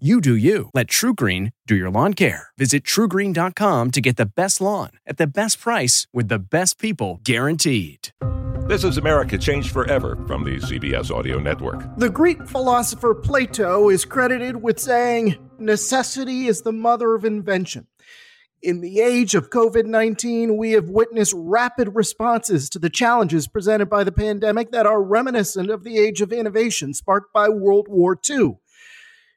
You do you. Let TruGreen do your lawn care. Visit trugreen.com to get the best lawn at the best price with the best people guaranteed. This is America Changed Forever from the CBS Audio Network. The Greek philosopher Plato is credited with saying, Necessity is the mother of invention. In the age of COVID 19, we have witnessed rapid responses to the challenges presented by the pandemic that are reminiscent of the age of innovation sparked by World War II.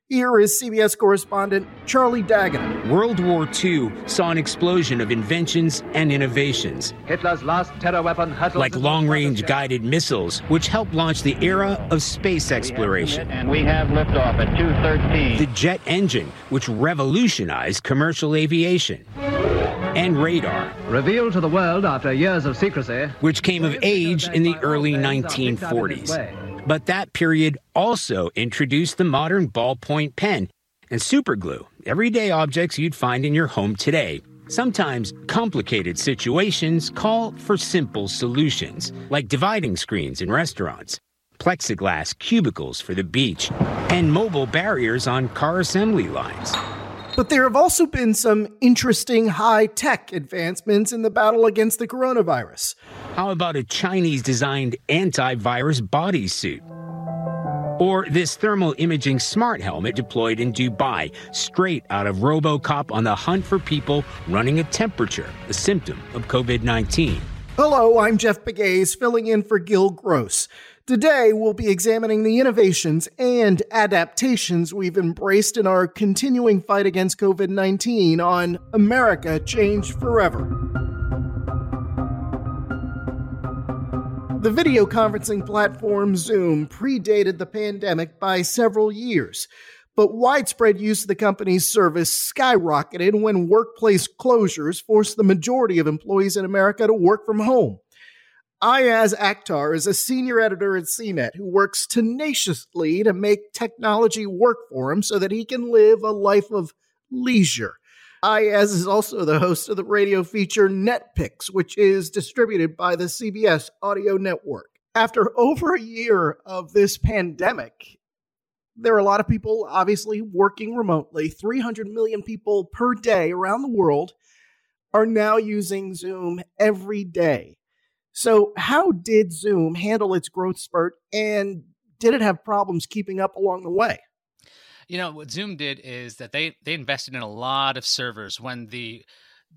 Here is CBS correspondent Charlie Daggett. World War II saw an explosion of inventions and innovations. Hitler's last terror weapon, like long range guided missiles, which helped launch the era of space exploration. And we have liftoff at 2.13. The jet engine, which revolutionized commercial aviation. And radar. Revealed to the world after years of secrecy. Which came of age in the early 1940s. But that period also introduced the modern ballpoint pen and superglue, everyday objects you'd find in your home today. Sometimes complicated situations call for simple solutions, like dividing screens in restaurants, plexiglass cubicles for the beach, and mobile barriers on car assembly lines. But there have also been some interesting high tech advancements in the battle against the coronavirus. How about a Chinese designed antivirus bodysuit? Or this thermal imaging smart helmet deployed in Dubai, straight out of Robocop on the hunt for people running a temperature, a symptom of COVID 19. Hello, I'm Jeff Pegues, filling in for Gil Gross. Today, we'll be examining the innovations and adaptations we've embraced in our continuing fight against COVID 19 on America Changed Forever. The video conferencing platform Zoom predated the pandemic by several years, but widespread use of the company's service skyrocketed when workplace closures forced the majority of employees in America to work from home. Iyaz Akhtar is a senior editor at CNET who works tenaciously to make technology work for him so that he can live a life of leisure. Iyaz is also the host of the radio feature NetPicks, which is distributed by the CBS Audio Network. After over a year of this pandemic, there are a lot of people obviously working remotely. 300 million people per day around the world are now using Zoom every day. So, how did Zoom handle its growth spurt and did it have problems keeping up along the way? You know what Zoom did is that they they invested in a lot of servers when the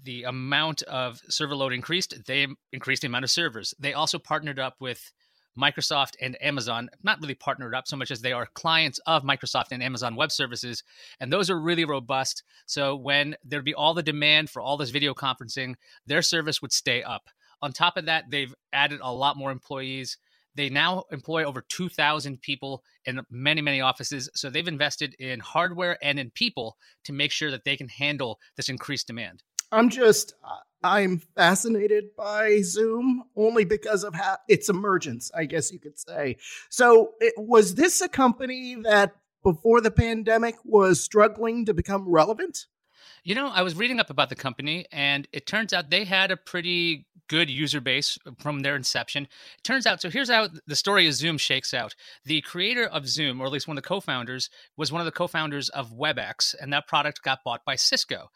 the amount of server load increased, they increased the amount of servers. They also partnered up with Microsoft and Amazon, not really partnered up so much as they are clients of Microsoft and Amazon Web Services. And those are really robust. So when there'd be all the demand for all this video conferencing, their service would stay up. On top of that, they've added a lot more employees. They now employ over 2,000 people in many, many offices. So they've invested in hardware and in people to make sure that they can handle this increased demand. I'm just, I'm fascinated by Zoom only because of how its emergence, I guess you could say. So, it, was this a company that before the pandemic was struggling to become relevant? You know, I was reading up about the company, and it turns out they had a pretty good user base from their inception. It turns out, so here's how the story of Zoom shakes out. The creator of Zoom, or at least one of the co founders, was one of the co founders of WebEx, and that product got bought by Cisco.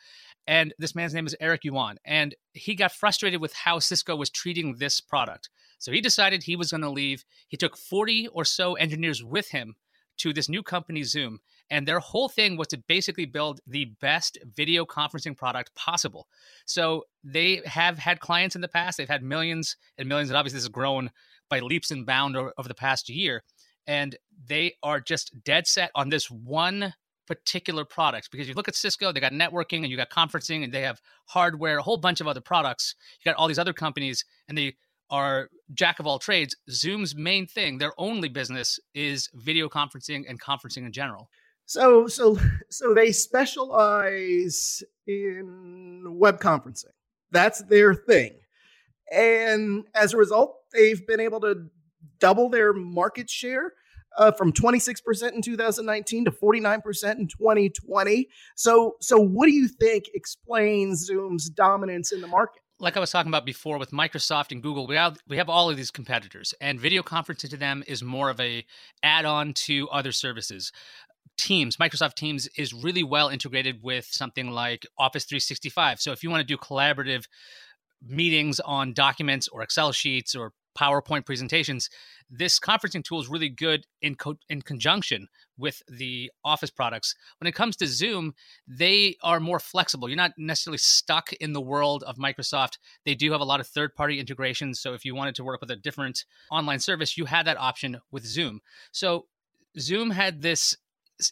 And this man's name is Eric Yuan, and he got frustrated with how Cisco was treating this product. So he decided he was going to leave. He took 40 or so engineers with him to this new company, Zoom. And their whole thing was to basically build the best video conferencing product possible. So they have had clients in the past. They've had millions and millions, and obviously this has grown by leaps and bounds over, over the past year. And they are just dead set on this one particular product because you look at Cisco, they got networking and you got conferencing and they have hardware, a whole bunch of other products. You got all these other companies and they are jack of all trades. Zoom's main thing, their only business is video conferencing and conferencing in general. So so so they specialize in web conferencing. That's their thing. And as a result, they've been able to double their market share uh, from 26% in 2019 to 49% in 2020. So so what do you think explains Zoom's dominance in the market? like I was talking about before with Microsoft and Google, we have we have all of these competitors, and video conferencing to them is more of a add-on to other services. Teams, Microsoft Teams is really well integrated with something like Office 365. So if you want to do collaborative meetings on documents or Excel sheets or PowerPoint presentations, this conferencing tool is really good in co- in conjunction with the Office products. When it comes to Zoom, they are more flexible. You're not necessarily stuck in the world of Microsoft. They do have a lot of third-party integrations, so if you wanted to work with a different online service, you had that option with Zoom. So Zoom had this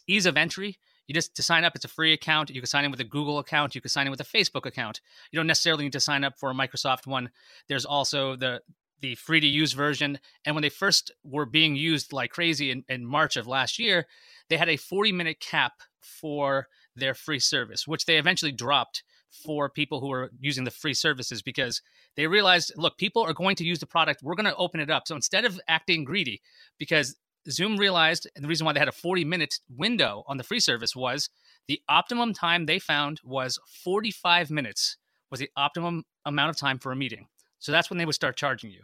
ease of entry you just to sign up it's a free account you can sign in with a google account you can sign in with a facebook account you don't necessarily need to sign up for a microsoft one there's also the the free to use version. And when they first were being used like crazy in, in March of last year, they had a 40 minute cap for their free service, which they eventually dropped for people who are using the free services because they realized look, people are going to use the product. We're going to open it up. So instead of acting greedy, because Zoom realized, and the reason why they had a 40 minute window on the free service was the optimum time they found was 45 minutes was the optimum amount of time for a meeting. So that's when they would start charging you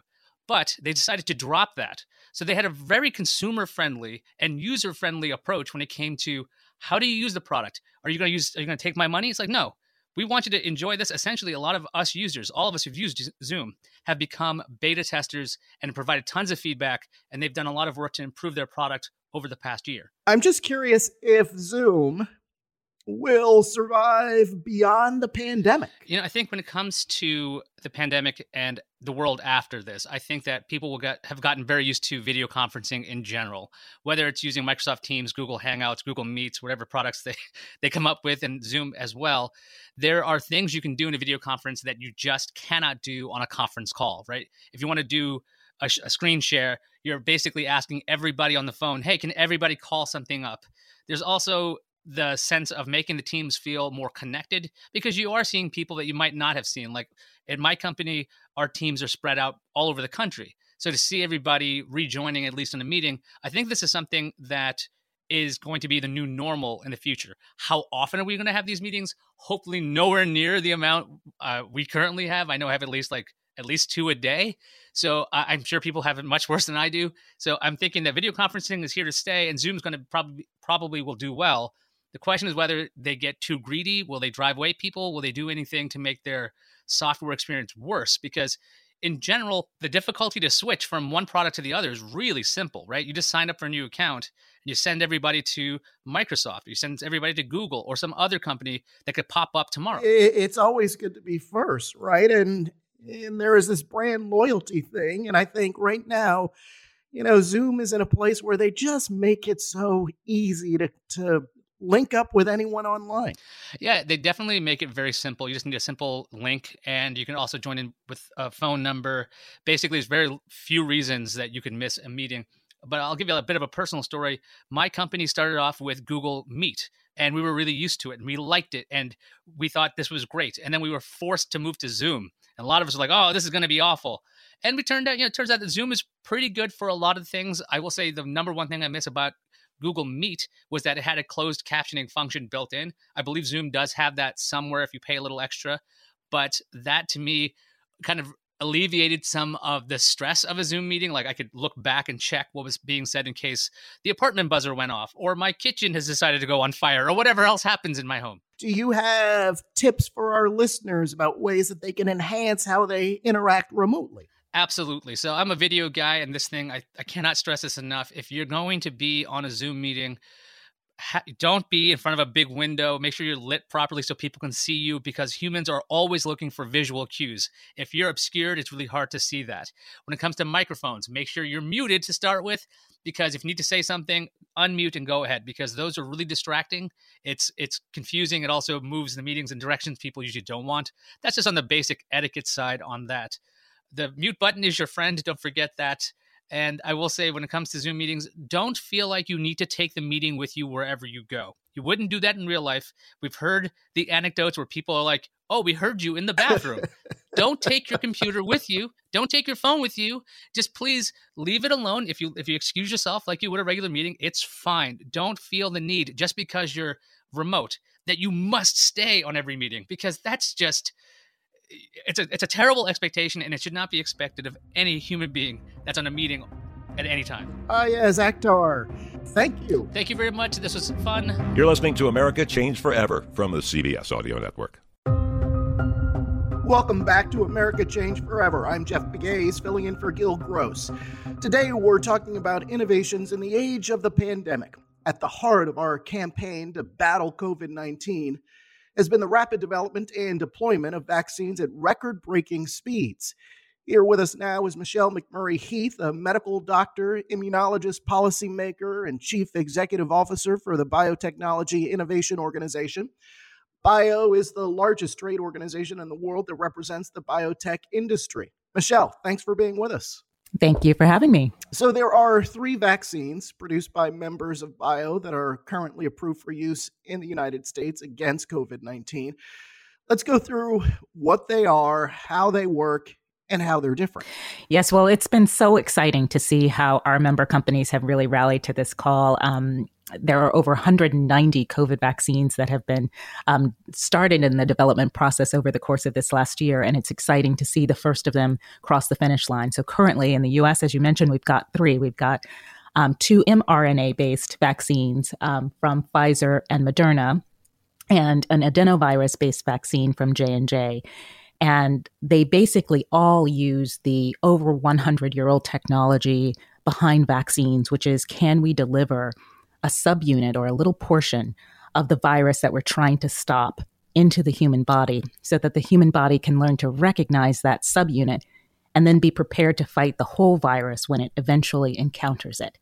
but they decided to drop that. So they had a very consumer friendly and user friendly approach when it came to how do you use the product? Are you going to use are you going to take my money? It's like no. We want you to enjoy this. Essentially, a lot of us users, all of us who've used Zoom, have become beta testers and provided tons of feedback, and they've done a lot of work to improve their product over the past year. I'm just curious if Zoom will survive beyond the pandemic. You know, I think when it comes to the pandemic and the world after this, I think that people will get have gotten very used to video conferencing in general, whether it's using Microsoft Teams, Google Hangouts, Google Meets, whatever products they they come up with, and Zoom as well. There are things you can do in a video conference that you just cannot do on a conference call, right? If you want to do a, a screen share, you're basically asking everybody on the phone, "Hey, can everybody call something up?" There's also the sense of making the teams feel more connected because you are seeing people that you might not have seen. Like in my company, our teams are spread out all over the country. So to see everybody rejoining, at least in a meeting, I think this is something that is going to be the new normal in the future. How often are we going to have these meetings? Hopefully, nowhere near the amount uh, we currently have. I know I have at least like at least two a day. So uh, I'm sure people have it much worse than I do. So I'm thinking that video conferencing is here to stay, and Zoom's going to probably probably will do well. The question is whether they get too greedy. Will they drive away people? Will they do anything to make their software experience worse? Because in general, the difficulty to switch from one product to the other is really simple, right? You just sign up for a new account and you send everybody to Microsoft, you send everybody to Google or some other company that could pop up tomorrow. It's always good to be first, right? And and there is this brand loyalty thing, and I think right now, you know, Zoom is in a place where they just make it so easy to to link up with anyone online. Yeah, they definitely make it very simple. You just need a simple link, and you can also join in with a phone number. Basically, there's very few reasons that you can miss a meeting. But I'll give you a bit of a personal story. My company started off with Google Meet, and we were really used to it, and we liked it, and we thought this was great. And then we were forced to move to Zoom, and a lot of us were like, "Oh, this is going to be awful." And we turned out, you know, it turns out that Zoom is pretty good for a lot of things. I will say the number one thing I miss about Google Meet was that it had a closed captioning function built in. I believe Zoom does have that somewhere if you pay a little extra, but that to me kind of alleviated some of the stress of a Zoom meeting. Like I could look back and check what was being said in case the apartment buzzer went off, or my kitchen has decided to go on fire, or whatever else happens in my home. Do you have tips for our listeners about ways that they can enhance how they interact remotely? Absolutely. So I'm a video guy, and this thing, I, I cannot stress this enough. If you're going to be on a Zoom meeting, ha- don't be in front of a big window. Make sure you're lit properly so people can see you because humans are always looking for visual cues. If you're obscured, it's really hard to see that. When it comes to microphones, make sure you're muted to start with because if you need to say something, unmute and go ahead because those are really distracting. It's it's confusing. It also moves the meetings in directions people usually don't want. That's just on the basic etiquette side on that the mute button is your friend. Don't forget that. And I will say, when it comes to Zoom meetings, don't feel like you need to take the meeting with you wherever you go. You wouldn't do that in real life. We've heard the anecdotes where people are like, oh, we heard you in the bathroom. don't take your computer with you. Don't take your phone with you. Just please leave it alone. If you if you excuse yourself like you would a regular meeting, it's fine. Don't feel the need just because you're remote that you must stay on every meeting because that's just it's a it's a terrible expectation, and it should not be expected of any human being that's on a meeting at any time. Ah, uh, yes, Akhtar. Thank you. Thank you very much. This was fun. You're listening to America Changed Forever from the CBS Audio Network. Welcome back to America Changed Forever. I'm Jeff Pegues, filling in for Gil Gross. Today, we're talking about innovations in the age of the pandemic. At the heart of our campaign to battle COVID 19 has been the rapid development and deployment of vaccines at record breaking speeds. Here with us now is Michelle McMurry-Heath, a medical doctor, immunologist, policymaker, and chief executive officer for the Biotechnology Innovation Organization. BIO is the largest trade organization in the world that represents the biotech industry. Michelle, thanks for being with us. Thank you for having me. So, there are three vaccines produced by members of BIO that are currently approved for use in the United States against COVID 19. Let's go through what they are, how they work, and how they're different. Yes, well, it's been so exciting to see how our member companies have really rallied to this call. Um, there are over 190 COVID vaccines that have been um, started in the development process over the course of this last year, and it's exciting to see the first of them cross the finish line. So, currently in the US, as you mentioned, we've got three. We've got um, two mRNA based vaccines um, from Pfizer and Moderna, and an adenovirus based vaccine from J&J. And they basically all use the over 100 year old technology behind vaccines, which is can we deliver a subunit or a little portion of the virus that we're trying to stop into the human body so that the human body can learn to recognize that subunit and then be prepared to fight the whole virus when it eventually encounters it.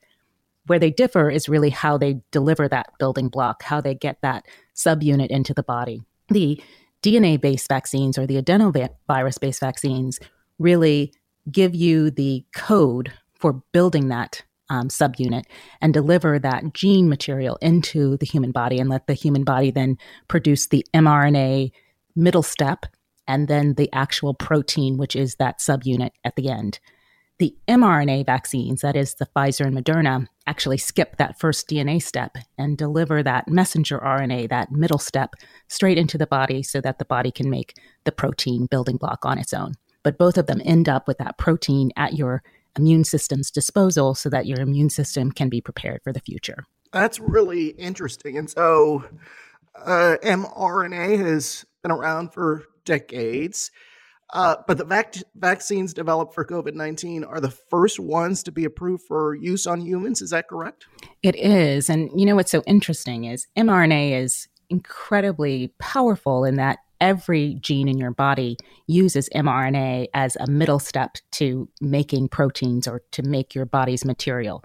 Where they differ is really how they deliver that building block, how they get that subunit into the body. The DNA based vaccines or the adenovirus based vaccines really give you the code for building that um, subunit and deliver that gene material into the human body and let the human body then produce the mRNA middle step and then the actual protein, which is that subunit at the end. The mRNA vaccines, that is the Pfizer and Moderna, actually skip that first DNA step and deliver that messenger RNA, that middle step, straight into the body so that the body can make the protein building block on its own. But both of them end up with that protein at your immune system's disposal so that your immune system can be prepared for the future. That's really interesting. And so, uh, mRNA has been around for decades. Uh, but the vac- vaccines developed for COVID 19 are the first ones to be approved for use on humans. Is that correct? It is. And you know what's so interesting is mRNA is incredibly powerful in that every gene in your body uses mRNA as a middle step to making proteins or to make your body's material.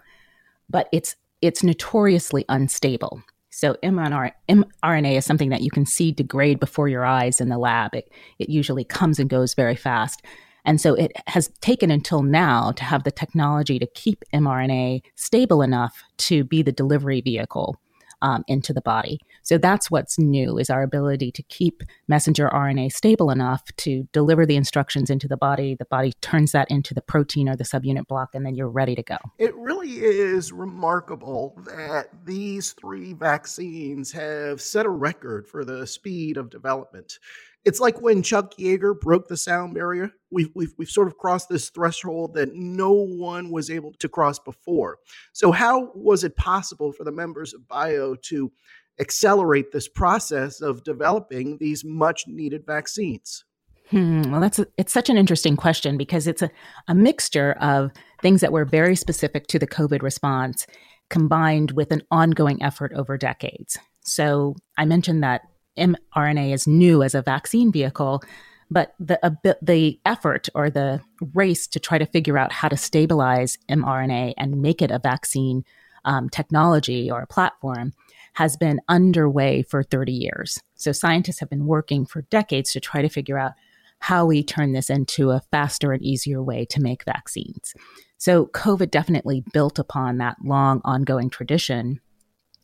But it's it's notoriously unstable. So mRNA is something that you can see degrade before your eyes in the lab. It, it usually comes and goes very fast. And so it has taken until now to have the technology to keep mRNA stable enough to be the delivery vehicle um, into the body. So that's what's new is our ability to keep messenger RNA stable enough to deliver the instructions into the body. The body turns that into the protein or the subunit block, and then you're ready to go. It really is remarkable that these three vaccines have set a record for the speed of development it's like when Chuck Yeager broke the sound barrier. We've, we've, we've sort of crossed this threshold that no one was able to cross before. So, how was it possible for the members of BIO to accelerate this process of developing these much needed vaccines? Hmm, well, that's a, it's such an interesting question because it's a, a mixture of things that were very specific to the COVID response combined with an ongoing effort over decades. So I mentioned that mRNA is new as a vaccine vehicle, but the the effort or the race to try to figure out how to stabilize mRNA and make it a vaccine um, technology or a platform has been underway for 30 years. So scientists have been working for decades to try to figure out how we turn this into a faster and easier way to make vaccines. So, COVID definitely built upon that long ongoing tradition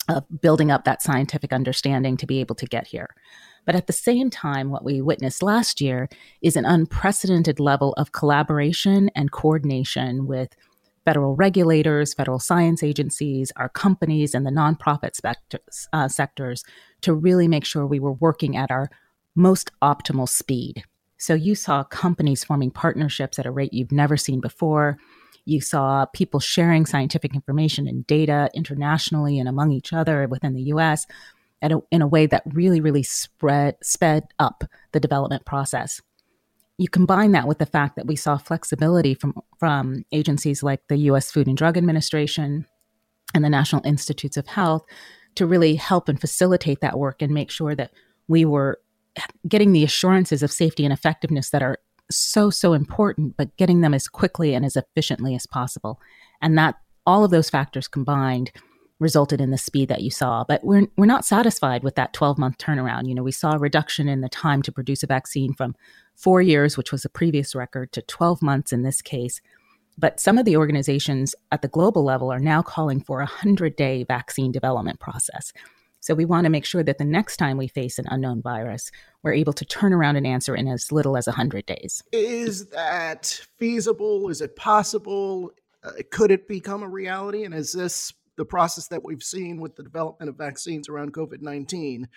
of building up that scientific understanding to be able to get here. But at the same time, what we witnessed last year is an unprecedented level of collaboration and coordination with federal regulators, federal science agencies, our companies, and the nonprofit spectors, uh, sectors to really make sure we were working at our most optimal speed. So you saw companies forming partnerships at a rate you've never seen before. You saw people sharing scientific information and data internationally and among each other within the US a, in a way that really, really spread, sped up the development process. You combine that with the fact that we saw flexibility from, from agencies like the US Food and Drug Administration and the National Institutes of Health to really help and facilitate that work and make sure that we were getting the assurances of safety and effectiveness that are so so important but getting them as quickly and as efficiently as possible. And that all of those factors combined resulted in the speed that you saw. But we're we're not satisfied with that 12 month turnaround. You know we saw a reduction in the time to produce a vaccine from 4 years which was a previous record to 12 months in this case. But some of the organizations at the global level are now calling for a 100 day vaccine development process so we want to make sure that the next time we face an unknown virus, we're able to turn around an answer in as little as 100 days. Is that feasible? Is it possible? Uh, could it become a reality? And is this the process that we've seen with the development of vaccines around COVID 19?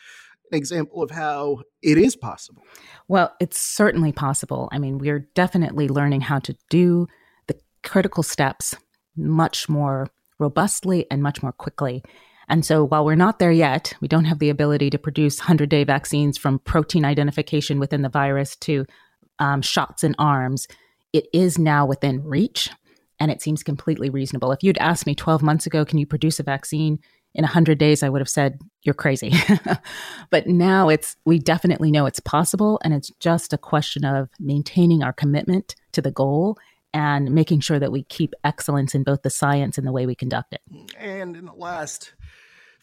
An example of how it is possible. Well, it's certainly possible. I mean, we're definitely learning how to do the critical steps much more robustly and much more quickly. And so while we're not there yet, we don't have the ability to produce 100 day vaccines from protein identification within the virus to um, shots in arms. It is now within reach and it seems completely reasonable. If you'd asked me 12 months ago, can you produce a vaccine in 100 days, I would have said, you're crazy. but now it's, we definitely know it's possible. And it's just a question of maintaining our commitment to the goal and making sure that we keep excellence in both the science and the way we conduct it. And in the last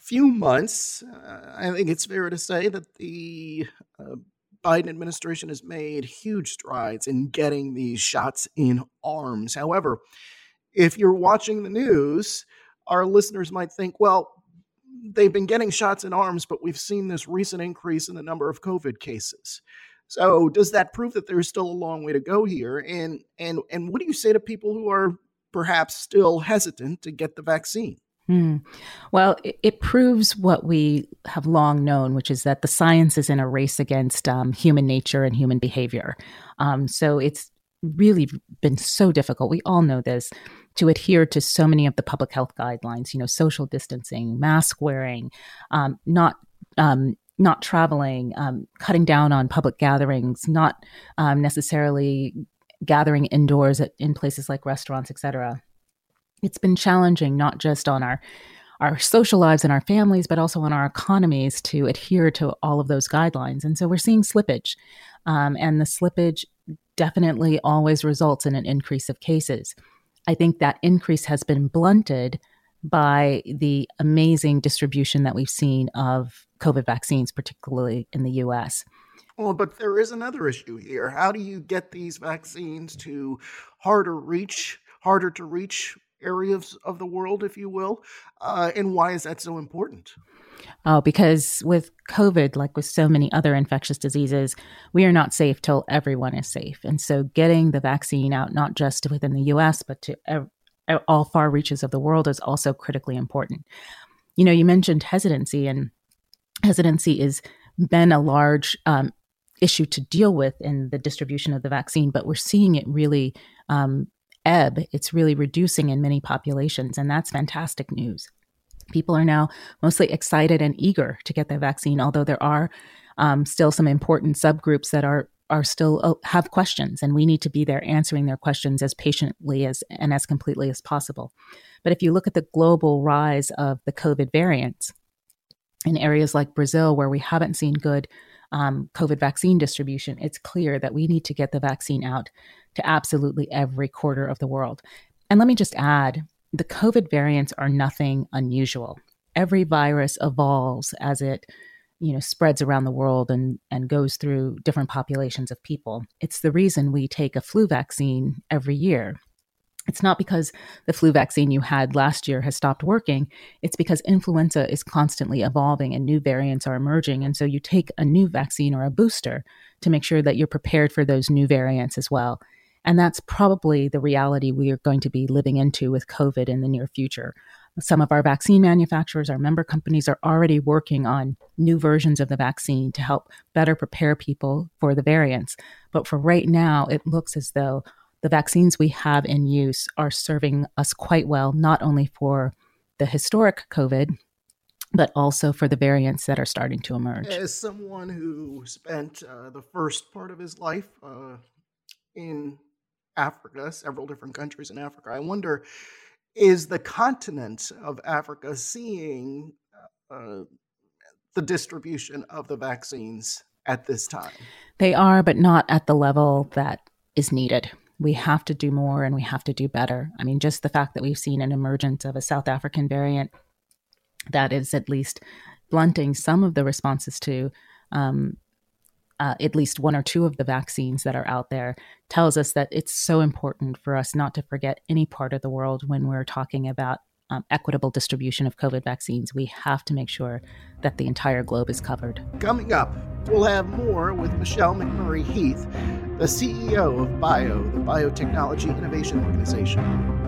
few months, uh, I think it's fair to say that the uh, Biden administration has made huge strides in getting these shots in arms. However, if you're watching the news, our listeners might think, well, they've been getting shots in arms, but we've seen this recent increase in the number of COVID cases. So does that prove that there's still a long way to go here? And and and what do you say to people who are perhaps still hesitant to get the vaccine? Mm. Well, it, it, proves what we have long known, which is that the science is in a race against um, human nature and human behavior. Um, so it's really been so difficult. We all know this to adhere to so many of the public health guidelines. You know, social distancing, mask wearing, um, not um, not traveling, um, cutting down on public gatherings, not um, necessarily gathering indoors at, in places like restaurants, etc it's been challenging not just on our our social lives and our families, but also on our economies to adhere to all of those guidelines. And so we're seeing slippage. Um, and the slippage definitely always results in an increase of cases. I think that increase has been blunted by the amazing distribution that we've seen of COVID vaccines, particularly in the US. Well, but there is another issue here. How do you get these vaccines to harder reach, harder to reach areas of the world, if you will? Uh, and why is that so important? Oh, because with COVID, like with so many other infectious diseases, we are not safe till everyone is safe. And so getting the vaccine out, not just within the US, but to ev- all far reaches of the world is also critically important. You know, you mentioned hesitancy, and hesitancy has been a large um, issue to deal with in the distribution of the vaccine, but we're seeing it really um, ebb, it's really reducing in many populations. And that's fantastic news. People are now mostly excited and eager to get the vaccine, although there are um, still some important subgroups that are are still uh, have questions and we need to be there answering their questions as patiently as and as completely as possible but if you look at the global rise of the covid variants in areas like brazil where we haven't seen good um, covid vaccine distribution it's clear that we need to get the vaccine out to absolutely every quarter of the world. And let me just add the COVID variants are nothing unusual. Every virus evolves as it you know spreads around the world and and goes through different populations of people it's the reason we take a flu vaccine every year it's not because the flu vaccine you had last year has stopped working. It's because influenza is constantly evolving and new variants are emerging. And so you take a new vaccine or a booster to make sure that you're prepared for those new variants as well. And that's probably the reality we are going to be living into with COVID in the near future. Some of our vaccine manufacturers, our member companies, are already working on new versions of the vaccine to help better prepare people for the variants. But for right now, it looks as though the vaccines we have in use are serving us quite well, not only for the historic COVID, but also for the variants that are starting to emerge. As someone who spent uh, the first part of his life uh, in Africa, several different countries in Africa, I wonder is the continent of Africa seeing uh, the distribution of the vaccines at this time? They are, but not at the level that is needed we have to do more and we have to do better. I mean, just the fact that we've seen an emergence of a South African variant that is at least blunting some of the responses to um, uh, at least one or two of the vaccines that are out there tells us that it's so important for us not to forget any part of the world when we're talking about um, equitable distribution of COVID vaccines. We have to make sure that the entire globe is covered. Coming up, we'll have more with Michelle McMurry-Heath, the CEO of BIO, the Biotechnology Innovation Organization.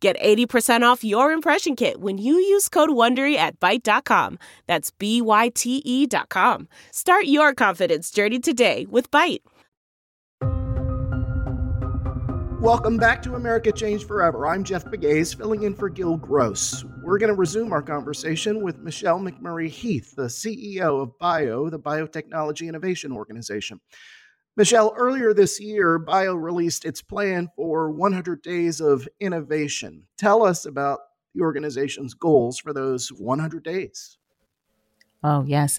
Get 80% off your impression kit when you use code WONDERY at Byte.com. That's B-Y-T-E dot com. Start your confidence journey today with Byte. Welcome back to America Changed Forever. I'm Jeff Pegues, filling in for Gil Gross. We're going to resume our conversation with Michelle McMurry-Heath, the CEO of BIO, the Biotechnology Innovation Organization. Michelle, earlier this year, BIO released its plan for 100 days of innovation. Tell us about the organization's goals for those 100 days. Oh, yes.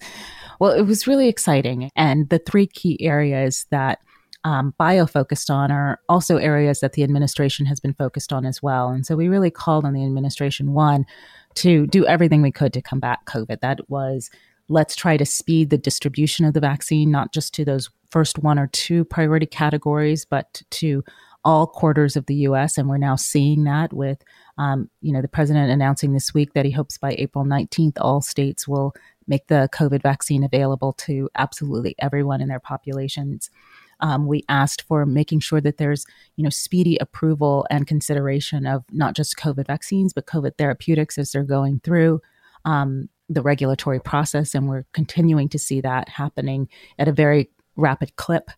Well, it was really exciting. And the three key areas that um, bio focused on are also areas that the administration has been focused on as well. And so we really called on the administration, one, to do everything we could to combat COVID. That was let's try to speed the distribution of the vaccine, not just to those first one or two priority categories, but to all quarters of the U.S. And we're now seeing that with, um, you know, the president announcing this week that he hopes by April 19th, all states will make the COVID vaccine available to absolutely everyone in their populations. Um, we asked for making sure that there's, you know, speedy approval and consideration of not just COVID vaccines, but COVID therapeutics as they're going through um, the regulatory process. And we're continuing to see that happening at a very rapid clip.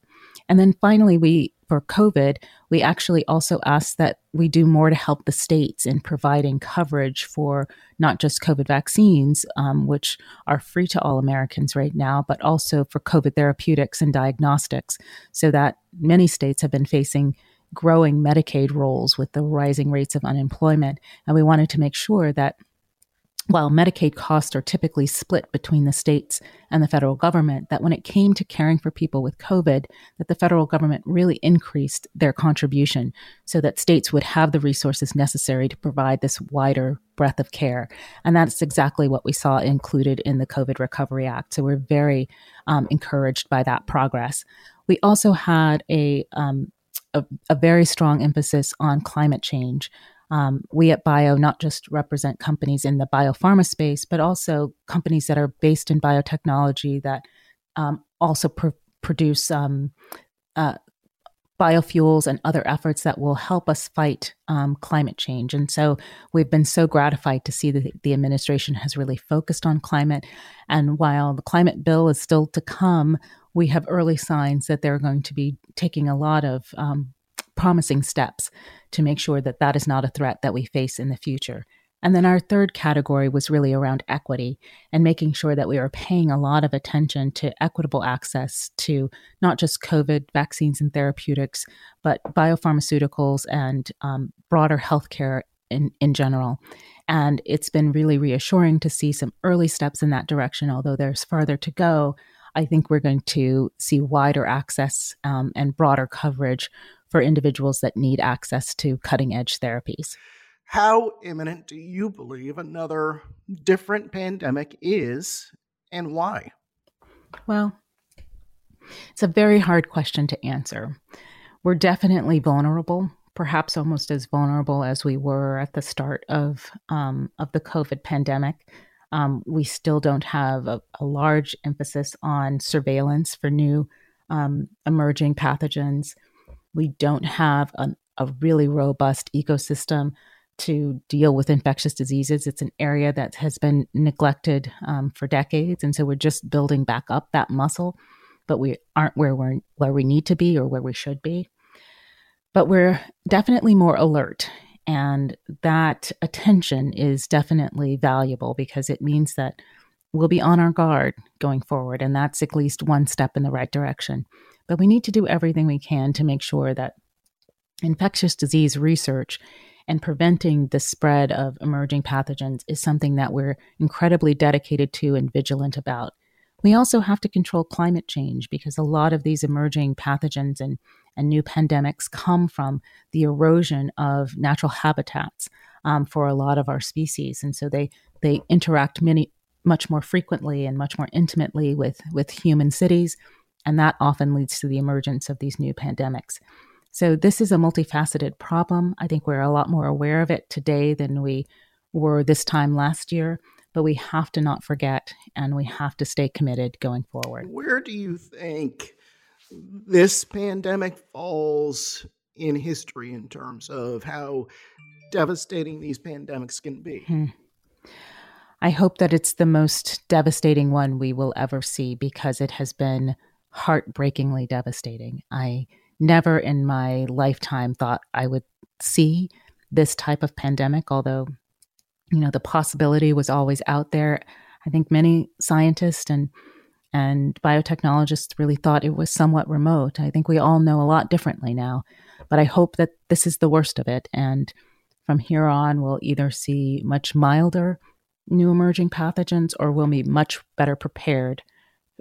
And then finally, we for COVID, we actually also asked that we do more to help the states in providing coverage for not just COVID vaccines, um, which are free to all Americans right now, but also for COVID therapeutics and diagnostics, so that many states have been facing growing Medicaid rolls with the rising rates of unemployment. And we wanted to make sure that while Medicaid costs are typically split between the states and the federal government, that when it came to caring for people with COVID, that the federal government really increased their contribution so that states would have the resources necessary to provide this wider breadth of care. And that's exactly what we saw included in the COVID Recovery Act. So we're very um, encouraged by that progress. We also had a, um, a, a very strong emphasis on climate change. Um, we at Bio not just represent companies in the biopharma space, but also companies that are based in biotechnology that um, also pr- produce um, uh, biofuels and other efforts that will help us fight um, climate change. And so we've been so gratified to see that the administration has really focused on climate. And while the climate bill is still to come, we have early signs that they're going to be taking a lot of um, promising steps to make sure that that is not a threat that we face in the future. And then our third category was really around equity and making sure that we were paying a lot of attention to equitable access to not just COVID vaccines and therapeutics, but biopharmaceuticals and um, broader healthcare in, in general. And it's been really reassuring to see some early steps in that direction, although there's farther to go. I think we're going to see wider access um, and broader coverage for individuals that need access to cutting edge therapies. How imminent do you believe another different pandemic is and why? Well, it's a very hard question to answer. We're definitely vulnerable, perhaps almost as vulnerable as we were at the start of um, of the COVID pandemic. Um, we still don't have a, a, large emphasis on surveillance for new um, emerging pathogens. We don't have a, really robust ecosystem to deal with infectious diseases. It's an area that has been neglected um, for decades, and so we're just building back up that muscle, but we aren't where we're where we need to be or where we should be. But we're definitely more alert, and that attention is definitely valuable because it means that we'll be on our guard going forward, and that's at least one step in the right direction. But we need to do everything we can to make sure that infectious disease research and preventing the spread of emerging pathogens is something that we're incredibly dedicated to and vigilant about. We also have to control climate change because a lot of these emerging pathogens and, and new pandemics come from the erosion of natural habitats um, for a lot of our species. And so they, they interact many, much more frequently and much more intimately with, with human cities. And that often leads to the emergence of these new pandemics. So this is a multifaceted problem. I think we're a lot more aware of it today than we were this time last year, but we have to not forget and we have to stay committed going forward. Where do you think this pandemic falls in history in terms of how devastating these pandemics can be? Hmm. I hope that it's the most devastating one we will ever see because it has been heartbreakingly devastating. I never in my lifetime thought I would see this type of pandemic, although, you know, the possibility was always out there. I think many scientists and and biotechnologists really thought it was somewhat remote. I think we all know a lot differently now, but I hope that this is the worst of it. And from here on, we'll either see much milder new emerging pathogens or we'll be much better prepared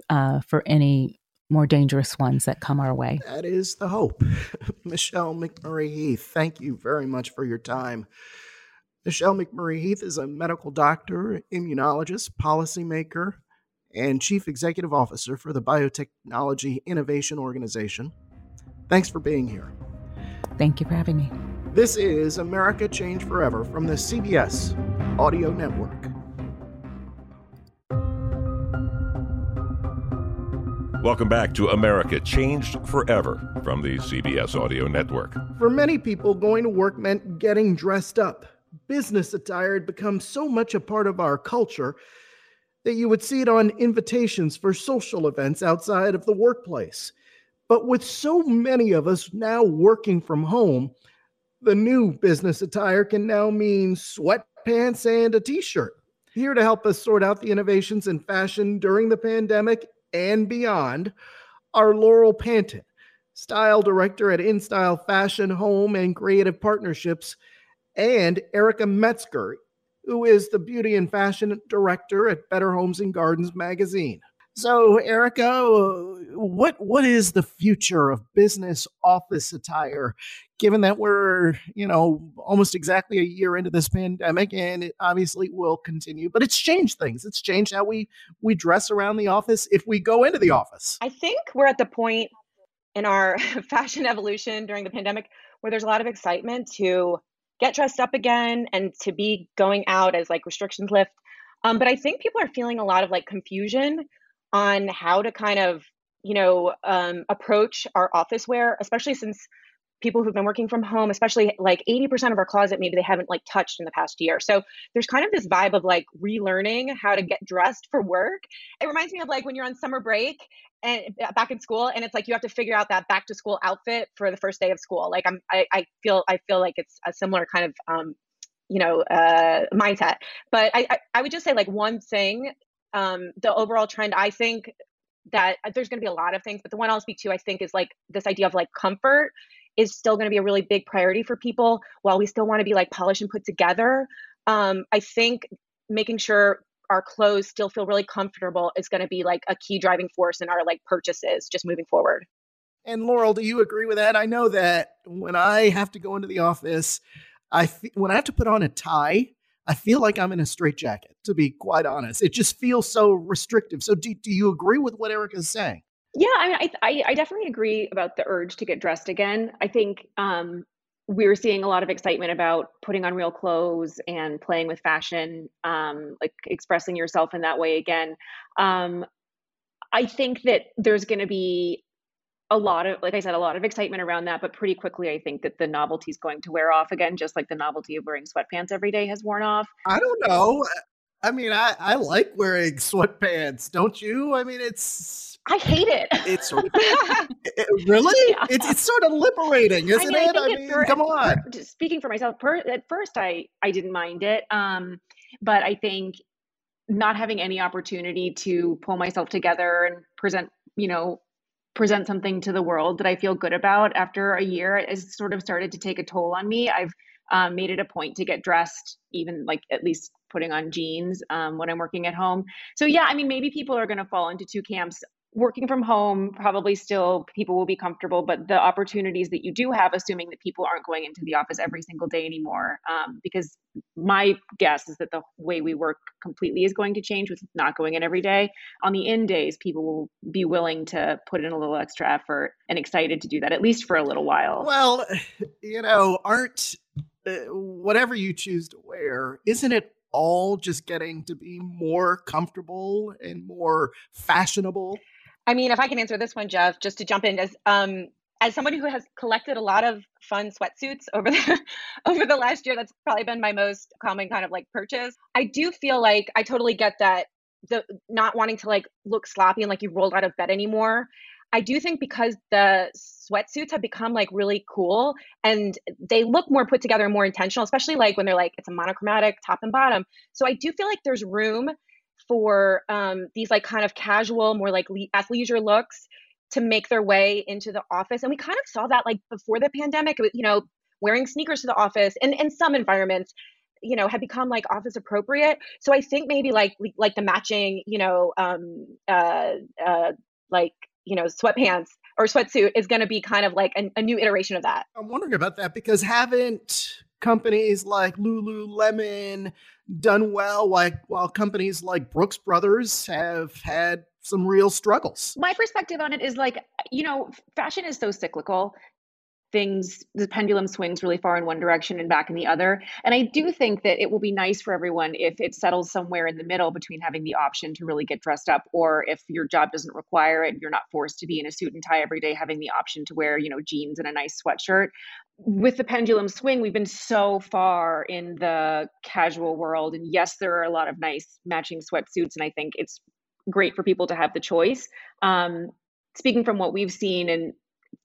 uh, for any more dangerous ones that come our way. That is the hope. Michelle McMurry-Heath, thank you very much for your time. Michelle McMurry-Heath is a medical doctor, immunologist, policymaker, and chief executive officer for the Biotechnology Innovation Organization. Thanks for being here. Thank you for having me. This is America Change Forever from the CBS Audio Network. Welcome back to America Changed Forever from the CBS Audio Network. For many people, going to work meant getting dressed up. Business attire had become so much a part of our culture that you would see it on invitations for social events outside of the workplace. But with so many of us now working from home, the new business attire can now mean sweatpants and a t shirt. Here to help us sort out the innovations in fashion during the pandemic and beyond are Laurel Pantin, style director at InStyle Fashion, Home, and Creative Partnerships, and Erica Metzger, who is the beauty and fashion director at Better Homes and Gardens magazine. So, Erica, what what is the future of business office attire given that we're, you know, almost exactly a year into this pandemic and it obviously will continue, but it's changed things. It's changed how we we dress around the office if we go into the office. I think we're at the point in our fashion evolution during the pandemic where there's a lot of excitement to get dressed up again and to be going out as like restrictions lift. Um, but I think people are feeling a lot of like confusion on how to kind of, you know, um, approach our office wear, especially since people who've been working from home, especially like 80% of our closet, maybe they haven't like touched in the past year. So there's kind of this vibe of like relearning how to get dressed for work. It reminds me of like when you're on summer break and uh, back in school and it's like you have to figure out that back to school outfit for the first day of school. Like I'm, I, I feel, I feel like it's a similar kind of, um, you know uh, mindset. But I, I, I would just say like one thing, um, the overall trend. I think that uh, there's going to be a lot of things, but the one I'll speak to, I think, is like this idea of like comfort is still going to be a really big priority for people while we still want to be like polished and put together. Um, I think making sure our clothes still feel really comfortable is going to be like a key driving force in our like purchases just moving forward. And Laurel, do you agree with that? I know that when I have to go into the office, I f- when I have to put on a tie, I feel like I'm in a straitjacket. To be quite honest, it just feels so restrictive. So, do, do you agree with what Erica is saying? Yeah, I mean, I, I, I definitely agree about the urge to get dressed again. I think um, we're seeing a lot of excitement about putting on real clothes and playing with fashion, um, like expressing yourself in that way again. Um, I think that there's going to be a lot of, like I said, a lot of excitement around that, but pretty quickly, I think that the novelty is going to wear off again, just like the novelty of wearing sweatpants every day has worn off. I don't know. I mean, I, I like wearing sweatpants, don't you? I mean, it's I hate it. It's sort of, it, really, yeah. it's it's sort of liberating, isn't I mean, it? I, I mean, for, come on. For, speaking for myself, per, at first I I didn't mind it, um, but I think not having any opportunity to pull myself together and present, you know, present something to the world that I feel good about after a year has sort of started to take a toll on me. I've um, made it a point to get dressed, even like at least putting on jeans um, when I'm working at home. So yeah, I mean, maybe people are going to fall into two camps working from home probably still people will be comfortable but the opportunities that you do have assuming that people aren't going into the office every single day anymore um, because my guess is that the way we work completely is going to change with not going in every day. On the in days people will be willing to put in a little extra effort and excited to do that at least for a little while. Well you know aren't uh, whatever you choose to wear isn't it all just getting to be more comfortable and more fashionable I mean, if I can answer this one, Jeff, just to jump in as um as someone who has collected a lot of fun sweatsuits over the over the last year, that's probably been my most common kind of like purchase. I do feel like I totally get that the not wanting to like look sloppy and like you rolled out of bed anymore. I do think because the sweatsuits have become like really cool and they look more put together and more intentional, especially like when they're like it's a monochromatic top and bottom. So I do feel like there's room for um, these like kind of casual, more like le- athleisure looks to make their way into the office. And we kind of saw that like before the pandemic, you know, wearing sneakers to the office and in some environments you know had become like office appropriate so i think maybe like like the matching you know um uh uh like you know sweatpants or sweatsuit is going to be kind of like a, a new iteration of that i'm wondering about that because haven't companies like lululemon done well, like while companies like Brooks Brothers have had some real struggles. My perspective on it is like, you know, fashion is so cyclical. Things, the pendulum swings really far in one direction and back in the other. And I do think that it will be nice for everyone if it settles somewhere in the middle between having the option to really get dressed up, or if your job doesn't require it, you're not forced to be in a suit and tie every day, having the option to wear, you know, jeans and a nice sweatshirt with the pendulum swing, we've been so far in the casual world. And yes, there are a lot of nice matching sweatsuits. And I think it's great for people to have the choice. Um, speaking from what we've seen and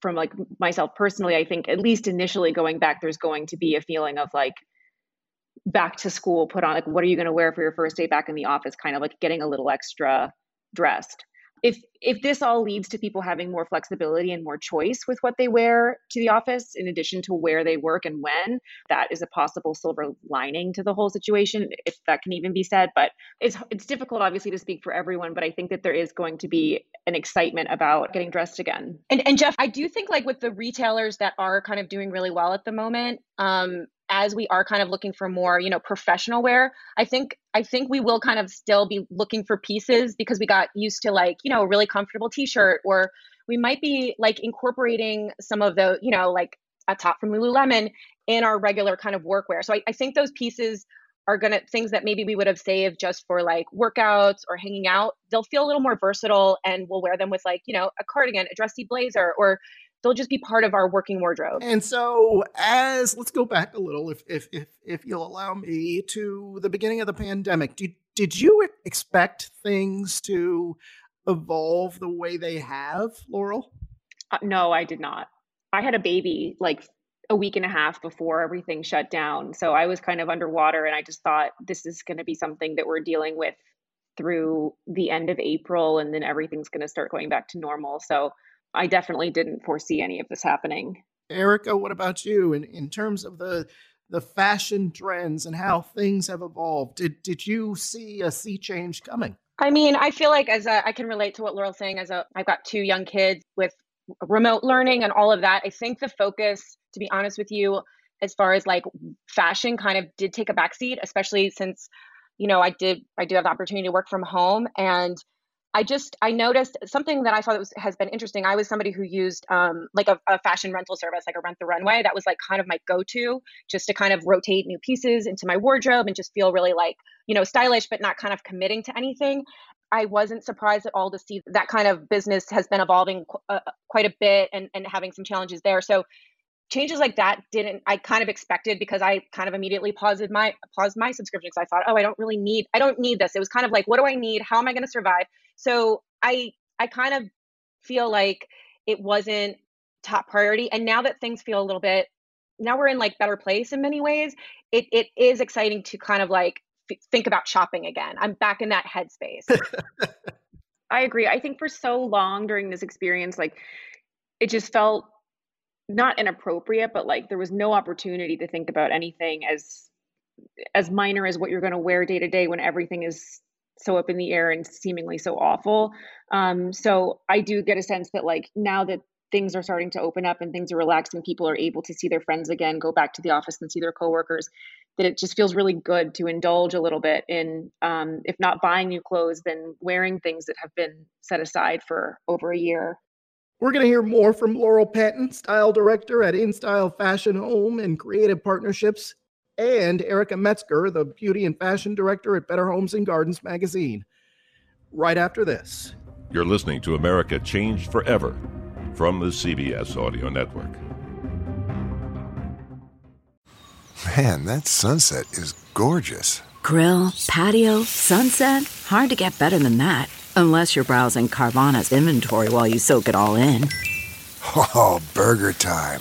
from like myself personally, I think at least initially going back, there's going to be a feeling of like back to school, put on like, what are you going to wear for your first day back in the office? Kind of like getting a little extra dressed if if this all leads to people having more flexibility and more choice with what they wear to the office in addition to where they work and when that is a possible silver lining to the whole situation if that can even be said. But it's it's difficult obviously to speak for everyone but i think that there is going to be an excitement about getting dressed again. And and jeff i do think like with the retailers that are kind of doing really well at the moment um as we are kind of looking for more you know professional wear i think i think we will kind of still be looking for pieces because we got used to like you know a really comfortable t-shirt or we might be like incorporating some of the you know like a top from lululemon in our regular kind of workwear so I, I think those pieces are gonna things that maybe we would have saved just for like workouts or hanging out they'll feel a little more versatile and we'll wear them with like you know a cardigan a dressy blazer or they'll just be part of our working wardrobe. And so, as let's go back a little, if if if if you'll allow me to the beginning of the pandemic, did did you expect things to evolve the way they have, Laurel? Uh, no, I did not. I had a baby like a week and a half before everything shut down. So I was kind of underwater and I just thought this is going to be something that we're dealing with through the end of April and then everything's going to start going back to normal. So I definitely didn't foresee any of this happening. Erica, what about you in, in terms of the the fashion trends and how things have evolved? Did did you see a sea change coming? I mean, I feel like as a, I can relate to what Laurel's saying. As a, I've got two young kids with remote learning and all of that. I think the focus, to be honest with you, as far as like fashion, kind of did take a backseat, especially since, you know, I did I do have the opportunity to work from home and I just I noticed something that I thought was, has been interesting. I was somebody who used um, like a, a, fashion rental service, like a Rent the Runway. That was like kind of my go-to, just to kind of rotate new pieces into my wardrobe and just feel really like you know stylish, but not kind of committing to anything. I wasn't surprised at all to see that kind of business has been evolving qu- uh, quite a bit and, and having some challenges there. So changes like that didn't I kind of expected because I kind of immediately paused my paused my subscription because I thought, oh, I don't really need I don't need this. It was kind of like, what do I need? How am I going to survive? So I I kind of feel like it wasn't top priority. And now that things feel a little bit now we're in like better place in many ways, it it is exciting to kind of like f- think about shopping again. I'm back in that headspace. I agree. I think for so long during this experience, like it just felt not inappropriate, but like there was no opportunity to think about anything as as minor as what you're going to wear day to day when everything is so up in the air and seemingly so awful. Um, so I do get a sense that like now that things are starting to open up and things are relaxing, people are able to see their friends again, go back to the office and see their coworkers, that it just feels really good to indulge a little bit in, um, if not buying new clothes, then wearing things that have been set aside for over a year. We're going to hear more from Laurel Pantin, style director at InStyle Fashion Home and Creative Partnerships, and Erica Metzger, the beauty and fashion director at Better Homes and Gardens magazine. Right after this. You're listening to America Changed Forever from the CBS Audio Network. Man, that sunset is gorgeous. Grill, patio, sunset. Hard to get better than that. Unless you're browsing Carvana's inventory while you soak it all in. Oh, burger time.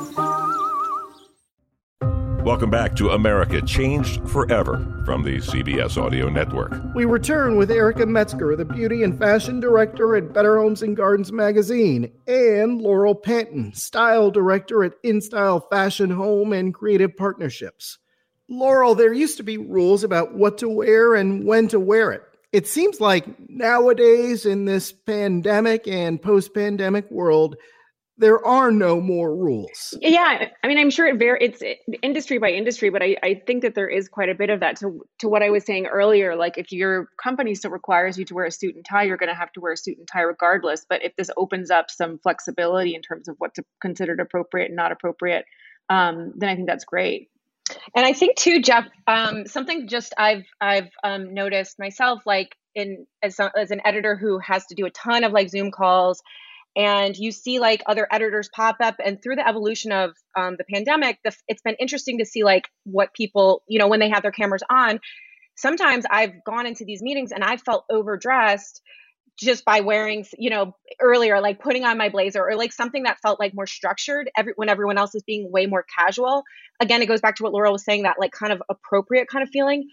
Welcome back to America Changed Forever from the CBS Audio Network. We return with Erica Metzger, the beauty and fashion director at Better Homes and Gardens magazine, and Laurel Pantin, style director at InStyle Fashion Home and Creative Partnerships. Laurel, there used to be rules about what to wear and when to wear it. It seems like nowadays, in this pandemic and post pandemic world, there are no more rules. Yeah, I mean, I'm sure it var- it's industry by industry, but I, I think that there is quite a bit of that. To to what I was saying earlier, like if your company still requires you to wear a suit and tie, you're going to have to wear a suit and tie regardless. But if this opens up some flexibility in terms of what's considered appropriate and not appropriate, um, then I think that's great. And I think too, Jeff, um, something just I've I've um, noticed myself, like in as as an editor who has to do a ton of like Zoom calls and you see like other editors pop up and through the evolution of um, the pandemic the, it's been interesting to see like what people you know when they have their cameras on sometimes i've gone into these meetings and i felt overdressed just by wearing you know earlier like putting on my blazer or like something that felt like more structured every, when everyone else is being way more casual. Again it goes back to what laurel was saying that like kind of appropriate kind of feeling.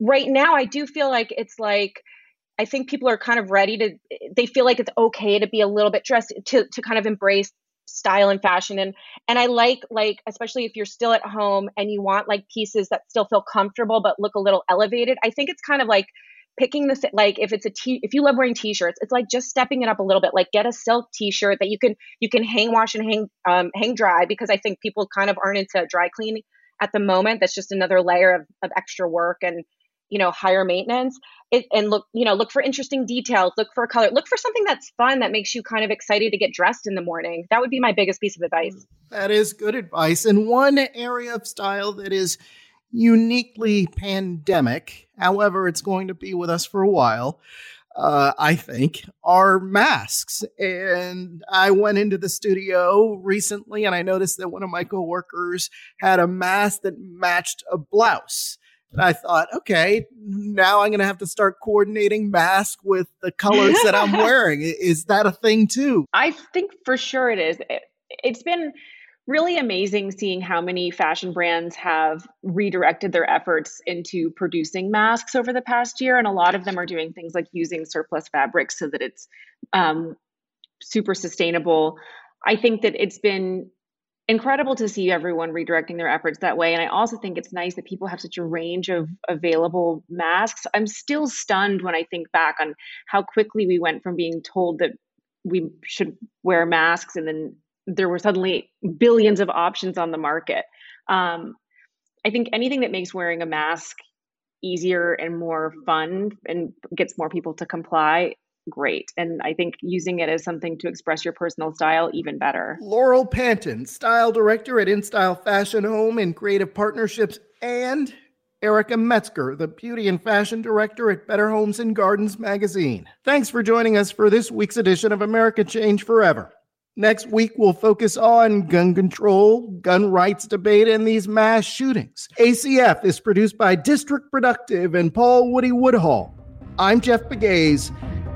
Right now i do feel like it's like I think people are kind of ready to they feel like it's okay to be a little bit dressed to to kind of embrace style and fashion and and I like like especially if you're still at home and you want like pieces that still feel comfortable but look a little elevated. I think it's kind of like picking the like if it's a t if you love wearing t-shirts it's like just stepping it up a little bit like get a silk t-shirt that you can you can hang wash and hang um, hang dry because i think people kind of aren't into dry cleaning at the moment that's just another layer of, of extra work and you know higher maintenance it, and look you know look for interesting details look for a color look for something that's fun that makes you kind of excited to get dressed in the morning that would be my biggest piece of advice that is good advice and one area of style that is uniquely pandemic however it's going to be with us for a while uh, I think, are masks. And I went into the studio recently and I noticed that one of my coworkers had a mask that matched a blouse. And I thought, okay, now I'm going to have to start coordinating masks with the colors that I'm wearing. Is that a thing too? I think for sure it is. It, it's been really amazing seeing how many fashion brands have redirected their efforts into producing masks over the past year. And a lot of them are doing things like using surplus fabric so that it's um, super sustainable. I think that it's been incredible to see everyone redirecting their efforts that way. And I also think it's nice that people have such a range of available masks. I'm still stunned when I think back on how quickly we went from being told that we should wear masks and then there were suddenly billions of options on the market. Um, I think anything that makes wearing a mask easier and more fun and gets more people to comply great. And I think using it as something to express your personal style, even better. Laurel Pantin, style director at InStyle Fashion Home and Creative Partnerships, and Erica Metzger, the beauty and fashion director at Better Homes and Gardens magazine. Thanks for joining us for this week's edition of America Change Forever. Next week, we'll focus on gun control, gun rights debate, and these mass shootings. ACF is produced by District Productive and Paul Woody Woodhall. I'm Jeff Pegues,